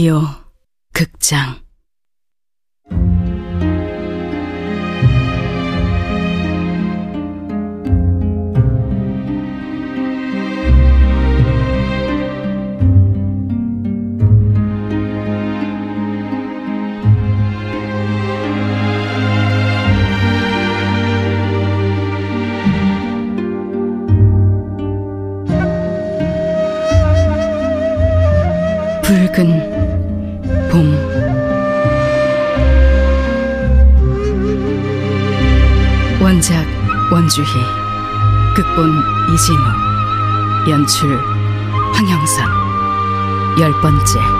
라디오 극장. 붉은 원주희 극본 이진우 연출 황영선. 열 번째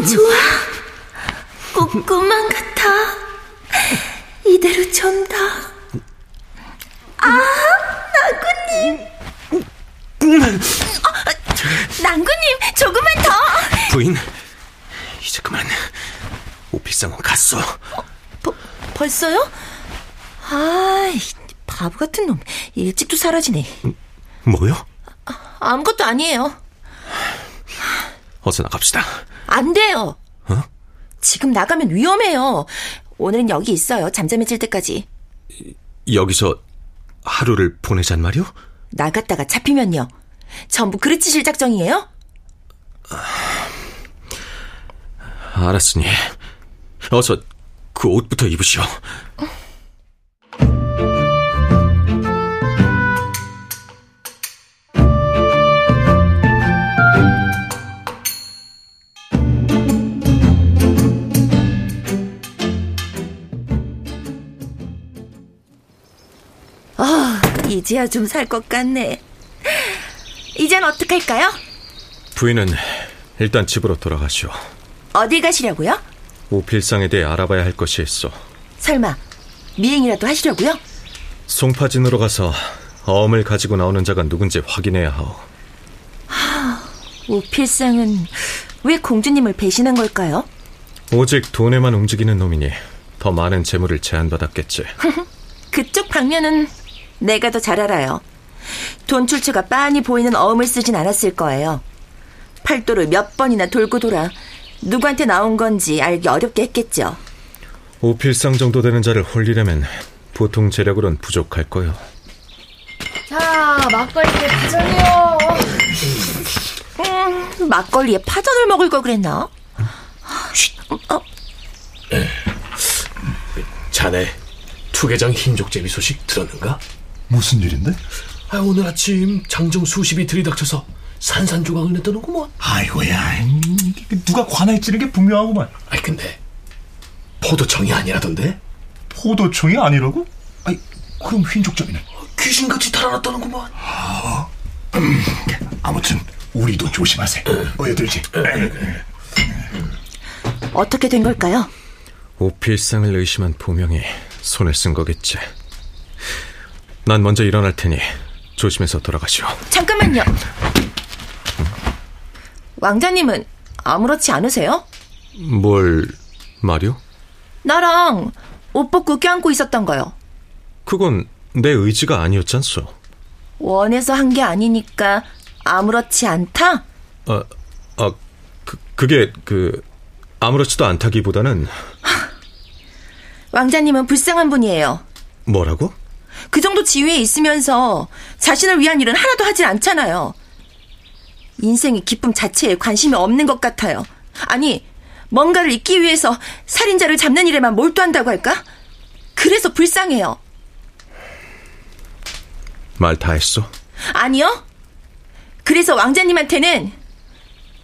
너무 좋아. 꼭 꿈만 같아. 이대로 전다. 아, 난구님. 어, 난구님, 조금만 더. 부인, 이제 그만. 오피상은 갔어. 버, 벌써요? 아이, 바보 같은 놈. 일찍도 사라지네. 뭐요? 아무것도 아니에요. 어서 나갑시다. 안 돼요. 어? 지금 나가면 위험해요. 오늘은 여기 있어요. 잠잠해질 때까지. 여기서 하루를 보내잔 말이오? 나갔다가 잡히면요. 전부 그르치실 작정이에요? 알았으니 어서 그 옷부터 입으시오. 아, 이제야 좀 살 것 같네. 이젠 어떡할까요? 부인은 일단 집으로 돌아가시오. 어디 가시려고요? 오필상에 대해 알아봐야 할 것이 있어. 설마 미행이라도 하시려고요? 송파진으로 가서 어음을 가지고 나오는 자가 누군지 확인해야 하오. 우필상은 왜 공주님을 배신한 걸까요? 오직 돈에만 움직이는 놈이니 더 많은 재물을 제한받았겠지. 그쪽 방면은 내가 더 잘 알아요. 돈 출처가 빤히 보이는 어음을 쓰진 않았을 거예요. 팔도를 몇 번이나 돌고 돌아 누구한테 나온 건지 알기 어렵게 했겠죠. 오필상 정도 되는 자를 홀리려면 보통 재력으론 부족할 거요. 자, 막걸리에 파전이요. 음, 막걸리에 파전을 먹을 걸 그랬나? 어, 자네 투계장 흰족제비 소식 들었는가? 무슨 일인데? 아, 오늘 아침 장정 수십이 들이닥쳐서 산산조각을 냈다는구먼. 아이고야, 음, 누가 관할 찌는 게 분명하구만. 아이 근데 포도청이 아니라던데? 포도청이 아니라고? 아이, 그럼 흰족점이는? 귀신같이 달아났다는구먼. 음, 아무튼 우리도 조심하세. 어여들지. 어떻게 된 걸까요? 오필상을 의심한 보명이 손을 쓴 거겠지. 난 먼저 일어날 테니 조심해서 돌아가시오. 잠깐만요. 왕자님은 아무렇지 않으세요? 뭘 말이오? 나랑 옷 벗고 껴안고 있었던 거요. 그건 내 의지가 아니었잖소. 원해서 한 게 아니니까 아무렇지 않다? 아, 아, 그, 그게 그 아무렇지도 않다기보다는 왕자님은 불쌍한 분이에요. 뭐라고? 그 정도 지위에 있으면서 자신을 위한 일은 하나도 하진 않잖아요. 인생의 기쁨 자체에 관심이 없는 것 같아요. 아니, 뭔가를 잊기 위해서 살인자를 잡는 일에만 몰두한다고 할까? 그래서 불쌍해요. 말 다 했어? 아니요. 그래서 왕자님한테는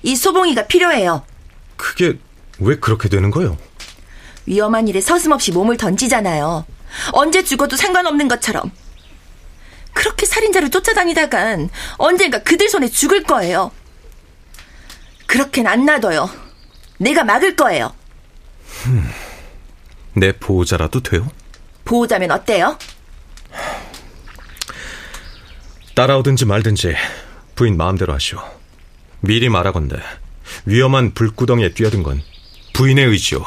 이 소봉이가 필요해요. 그게 왜 그렇게 되는 거요? 위험한 일에 서슴없이 몸을 던지잖아요. 언제 죽어도 상관없는 것처럼. 그렇게 살인자를 쫓아다니다간 언젠가 그들 손에 죽을 거예요. 그렇게는 안 놔둬요. 내가 막을 거예요. 내 보호자라도 돼요? 보호자면 어때요? 따라오든지 말든지 부인 마음대로 하시오. 미리 말하건대 위험한 불구덩이에 뛰어든 건 부인의 의지요.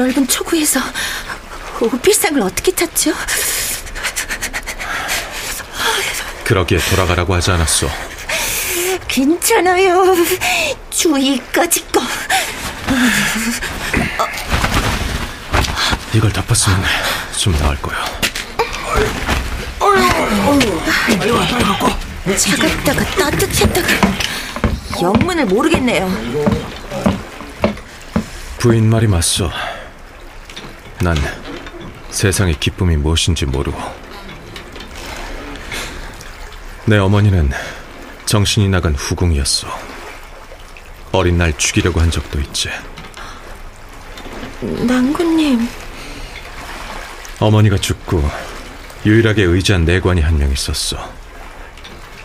넓은 초구에서 오필상을 어떻게 찾죠? 그러기에 돌아가라고 하지 않았소. 괜찮아요. 주위까지 거. 이걸 덮었으면 좀 나을 거야. 차갑다가 따뜻했다가 영문을 모르겠네요. 부인 말이 맞소. 난 세상의 기쁨이 무엇인지 모르고. 내 어머니는 정신이 나간 후궁이었어. 어린 날 죽이려고 한 적도 있지. 낭구님, 어머니가 죽고 유일하게 의지한 내관이 한 명 있었어.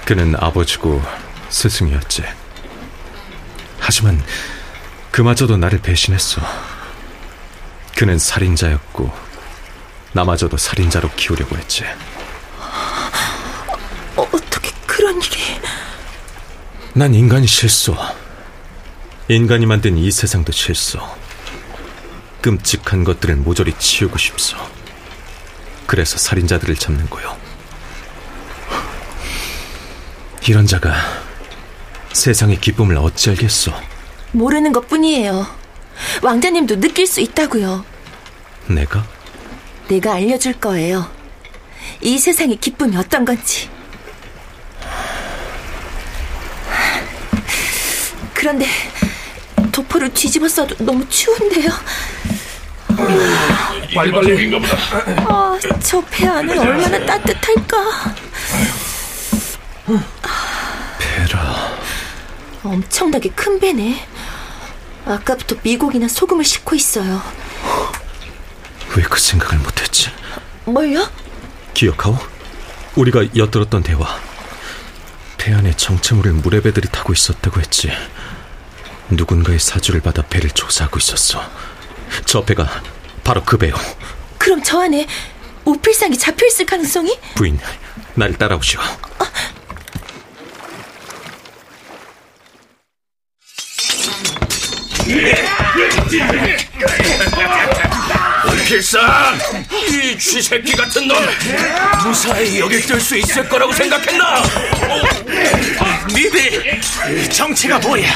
그는 아버지고 스승이었지. 하지만 그마저도 나를 배신했어. 그는 살인자였고 나마저도 살인자로 키우려고 했지. 어, 어떻게 그런 일이... 난 인간이 싫소. 인간이 만든 이 세상도 싫소. 끔찍한 것들을 모조리 치우고 싶소. 그래서 살인자들을 잡는 거요. 이런 자가 세상의 기쁨을 어찌 알겠소? 모르는 것 뿐이에요. 왕자님도 느낄 수 있다고요. 내가? 내가 알려줄 거예요. 이 세상의 기쁨이 어떤 건지. 그런데 도포를 뒤집어 써도 너무 추운데요. 빨리 빨리. 아, 저배 안은 얼마나 따뜻할까. 베라. 엄청나게 큰 배네. 아까부터 미국이나 소금을 싣고 있어요. 왜 그 생각을 못했지? 뭘요? 기억하오? 우리가 엿들었던 대화. 배 안에 정체물을 물의 배들이 타고 있었다고 했지. 누군가의 사주를 받아 배를 조사하고 있었어. 저 배가 바로 그 배요. 그럼 저 안에 오필상이 잡혀 있을 가능성이? 부인, 나를 따라오시오. 필상! 이 쥐새끼 같은 놈! 무사히 여길 뜰 수 있을 거라고 생각했나? 니들 정체가 뭐야?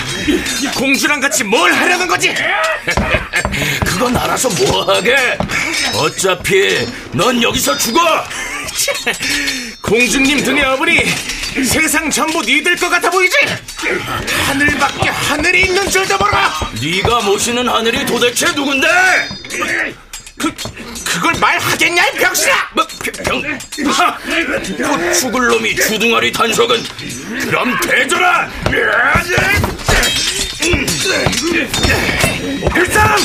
공주랑 같이 뭘 하려는 거지? 그건 알아서 뭐하게? 어차피 넌 여기서 죽어! 공주님 등에 업으니 세상 전부 니들 것 같아 보이지? 하늘밖에 하늘이 있는 줄도 몰라! 네가 모시는 하늘이 도대체 누군데? 그, 그걸 말하겠냐, 이 병신아! 뭐, 병, 하! 곧 죽을 놈이 주둥아리 단속은 그럼 대줘라! 오필상!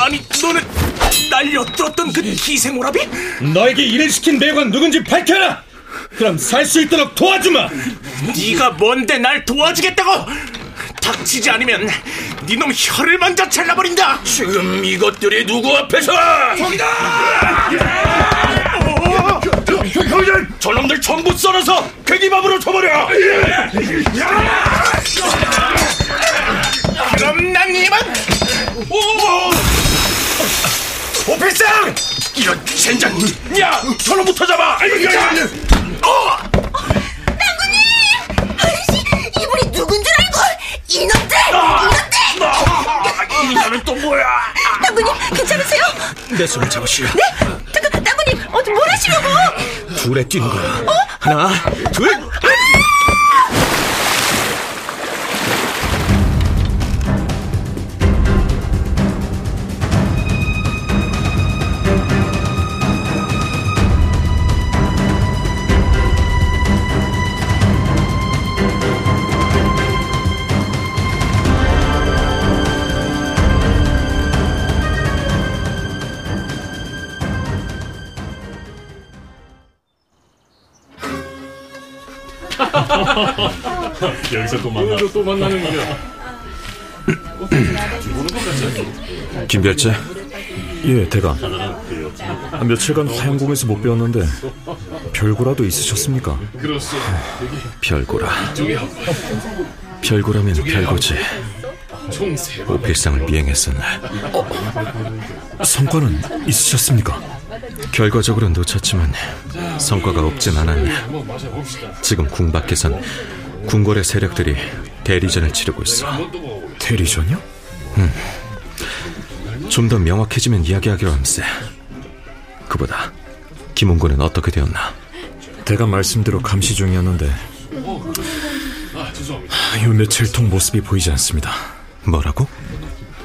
아니, 너는 날 엿들었던 그 기생오라비? 너에게 일을 시킨 매관 누군지 밝혀라! 그럼 살 수 있도록 도와주마! 네가 뭔데 날 도와주겠다고? 닥치지 않으면 네놈 혀를 먼저 잘라버린다. 지금 이것들이 누구 앞에서? 저기다! 형들, 저놈들 전부 썰어서 괴기밥으로 쳐버려. 그럼 난 이만. 오! 오필상! 이런 젠장! 야, 저놈부터 잡아! 어! 땅구님, 괜찮으세요? 내 손을 잡으시오. 네? 잠깐, 땅구님, 어디 뭘 하시려고? 둘에 뛰는 거야. 하나, 둘. 여기서 또 만나. 또 만나는 거야. 김별재? 예, 대감. 아, 며칠간 화양궁에서 못 배웠는데 별거라도 있으셨습니까? 별고라. 별고라면 별고지. 오필상을 미행했었나. 성과는 있으셨습니까? 결과적으로 놓쳤지만 성과가 없진 않았냐. 지금 궁 밖에선 궁궐의 세력들이 대리전을 치르고 있어. 대리전이요? 좀더 명확해지면 이야기하기로 함세. 그보다 김홍곤은 어떻게 되었나? 대감 말씀대로 감시 중이었는데 하, 요 며칠 통 모습이 보이지 않습니다. 뭐라고?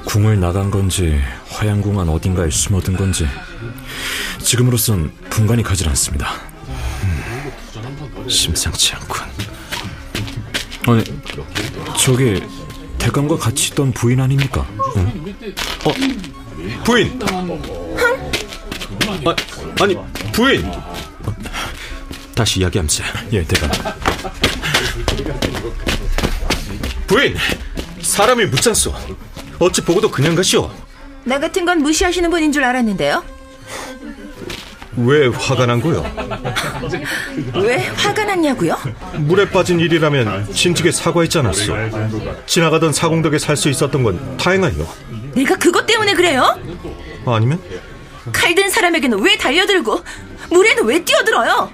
궁을 나간 건지 화양궁 안 어딘가에 숨어든 건지 지금으로선 분간이 가질 않습니다. 심상치 않군. 아니 저기 대감과 같이 있던 부인 아닙니까? 부인! 아, 아니, 부인! 다시 이야기함세. 예, 대감. 부인! 사람이 묻잖소. 어찌 보고도 그냥 가시오. 나 같은 건 무시하시는 분인 줄 알았는데요. 왜 화가 난 거요? 왜 화가 났냐고요? 물에 빠진 일이라면 진즉에 사과했지 않았어. 지나가던 사공덕에 살 수 있었던 건 다행하요. 내가 그것 때문에 그래요? 아니면 칼든 사람에게는 왜 달려들고 물에는 왜 뛰어들어요?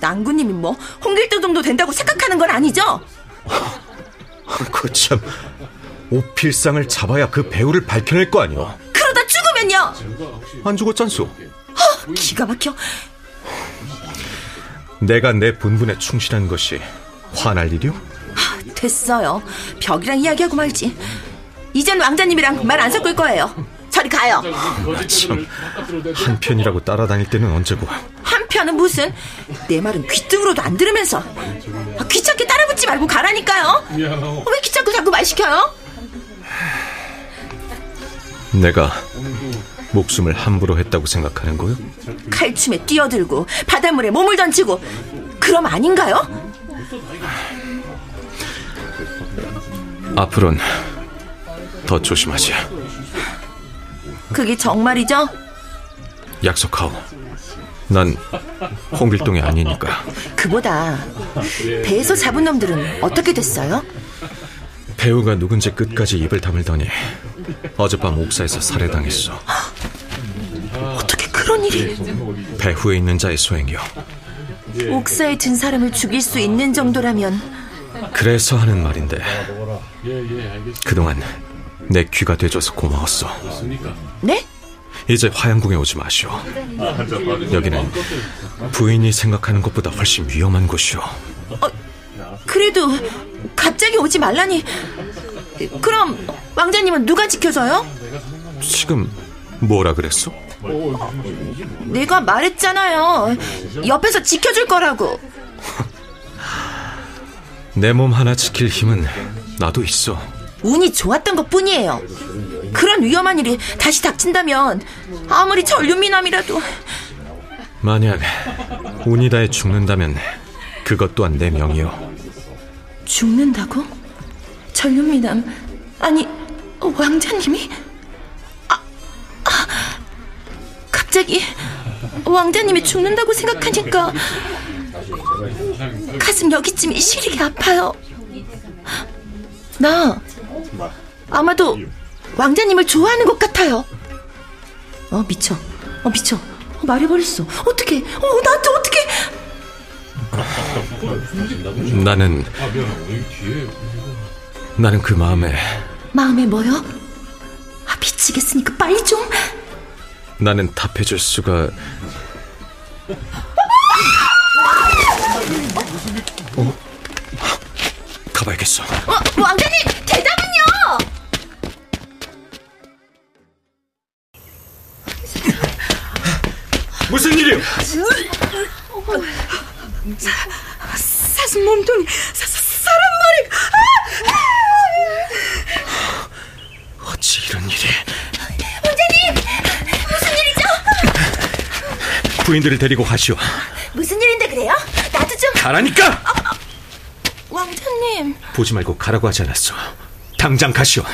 낭구님이 뭐 홍길동 정도 된다고 생각하는 건 아니죠? 그참 오필상을 잡아야 그 배우를 밝혀낼 거 아니오. 그러다 죽으면요? 안 죽었잖소. 기가 막혀. 내가 내 본분에 충실한 것이 화날 일이오? 됐어요. 벽이랑 이야기하고 말지. 이젠 왕자님이랑 말 안 섞을 거예요. 저리 가요. 참 한편이라고 따라다닐 때는 언제고. 한편은 무슨 내 말은 귀등으로도 안 들으면서 아, 귀찮게 따라붙지 말고 가라니까요. 왜 귀찮고 자꾸 말 시켜요? 내가 목숨을 함부로 했다고 생각하는 거요? 칼춤에 뛰어들고 바닷물에 몸을 던지고 그럼 아닌가요? 앞으로는 더 조심하지. 그게 정말이죠? 약속하오. 난 홍길동이 아니니까. 그보다 배에서 잡은 놈들은 어떻게 됐어요? 배우가 누군지 끝까지 입을 다물더니 어젯밤 옥사에서 살해당했어. 배후에 있는 자의 소행이요. 옥사에 든 사람을 죽일 수 있는 정도라면 그래서 하는 말인데 그동안 내 귀가 돼줘서 고마웠어. 네? 이제 화양궁에 오지 마시오. 여기는 부인이 생각하는 것보다 훨씬 위험한 곳이오. 그래도 갑자기 오지 말라니 그럼 왕자님은 누가 지켜줘요? 지금 뭐라 그랬어? 내가 말했잖아요 옆에서 지켜줄 거라고 내 몸 하나 지킬 힘은 나도 있어. 운이 좋았던 것 뿐이에요 그런 위험한 일이 다시 닥친다면 아무리 전륜미남이라도 만약 운이 다해 죽는다면 그것 또한 내 명이요. 죽는다고? 전륜미남 아니 왕자님이? 갑자기 왕자님이 죽는다고 생각하니까 가슴 여기쯤이 시리게 아파요. 나 아마도 왕자님을 좋아하는 것 같아요. 어 미쳐. 어 미쳐. 어, 말해버렸어. 어떻게 어 나한테 어떻게 나는 나는 그 마음에 마음에 뭐요? 아 미치겠으니까? 빨리 좀 나는 답해줄 수가 어? 가봐야겠어. 어, 왕자님 대답은요 무슨 일이요? 사슴 몸통이 사, 부인들을 데리고 가시오. 무슨 일인데 그래요? 나도 좀 가라니까. 어, 어. 왕자님. 보지 말고 가라고 하지 않았어. 당장 가시오.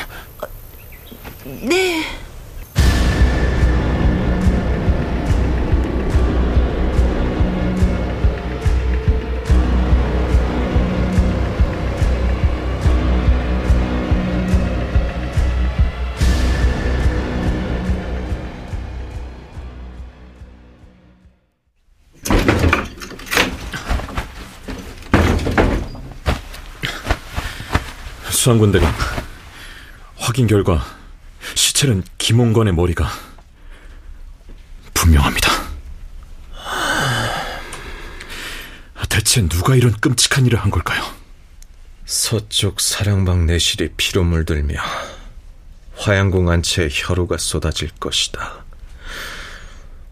수상 군대가 확인 결과 시체는 김홍건의 머리가 분명합니다. 대체 누가 이런 끔찍한 일을 한 걸까요? 서쪽 사랑방 내실이 피로 물들며 화양궁 안채에 혈우가 쏟아질 것이다.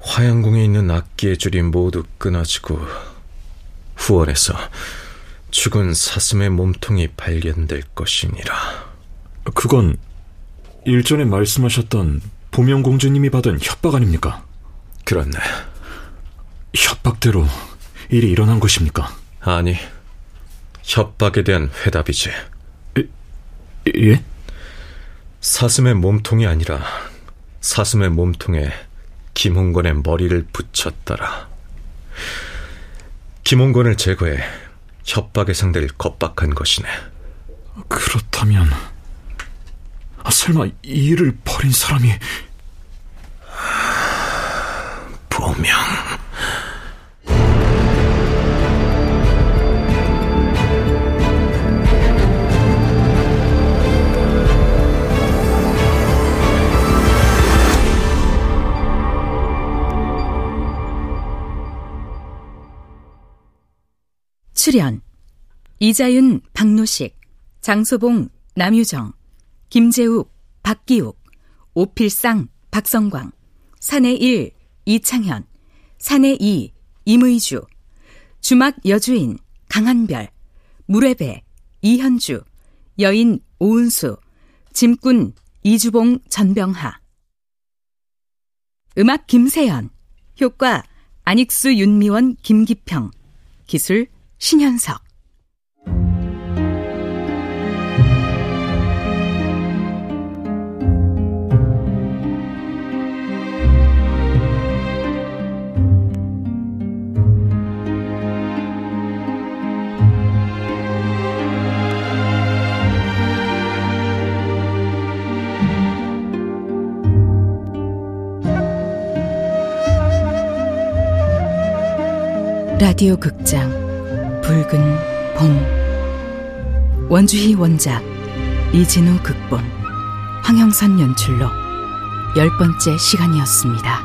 화양궁에 있는 악기의 줄이 모두 끊어지고 후원에서 죽은 사슴의 몸통이 발견될 것이니라. 그건 일전에 말씀하셨던 보명 공주님이 받은 협박 아닙니까? 그렇네. 협박대로 일이 일어난 것입니까? 아니, 협박에 대한 회답이지. 예? 사슴의 몸통이 아니라 사슴의 몸통에 김홍건의 머리를 붙였더라. 김홍건을 제거해 협박의 상대를 겁박한 것이네. 그렇다면 아, 설마 이 일을 벌인 사람이 보명 출연. 이자윤 박노식 장소봉 남유정 김재욱 박기욱 오필상 박성광 사내1 이창현 사내2 임의주 주막 여주인 강한별 무례배 이현주 여인 오은수 짐꾼 이주봉 전병하. 음악 김세연. 효과 안익수 윤미원 김기평. 기술 신현석. 라디오 극장 붉은 봄 원주희 원작 이진우 극본 황영선 연출로 열 번째 시간이었습니다.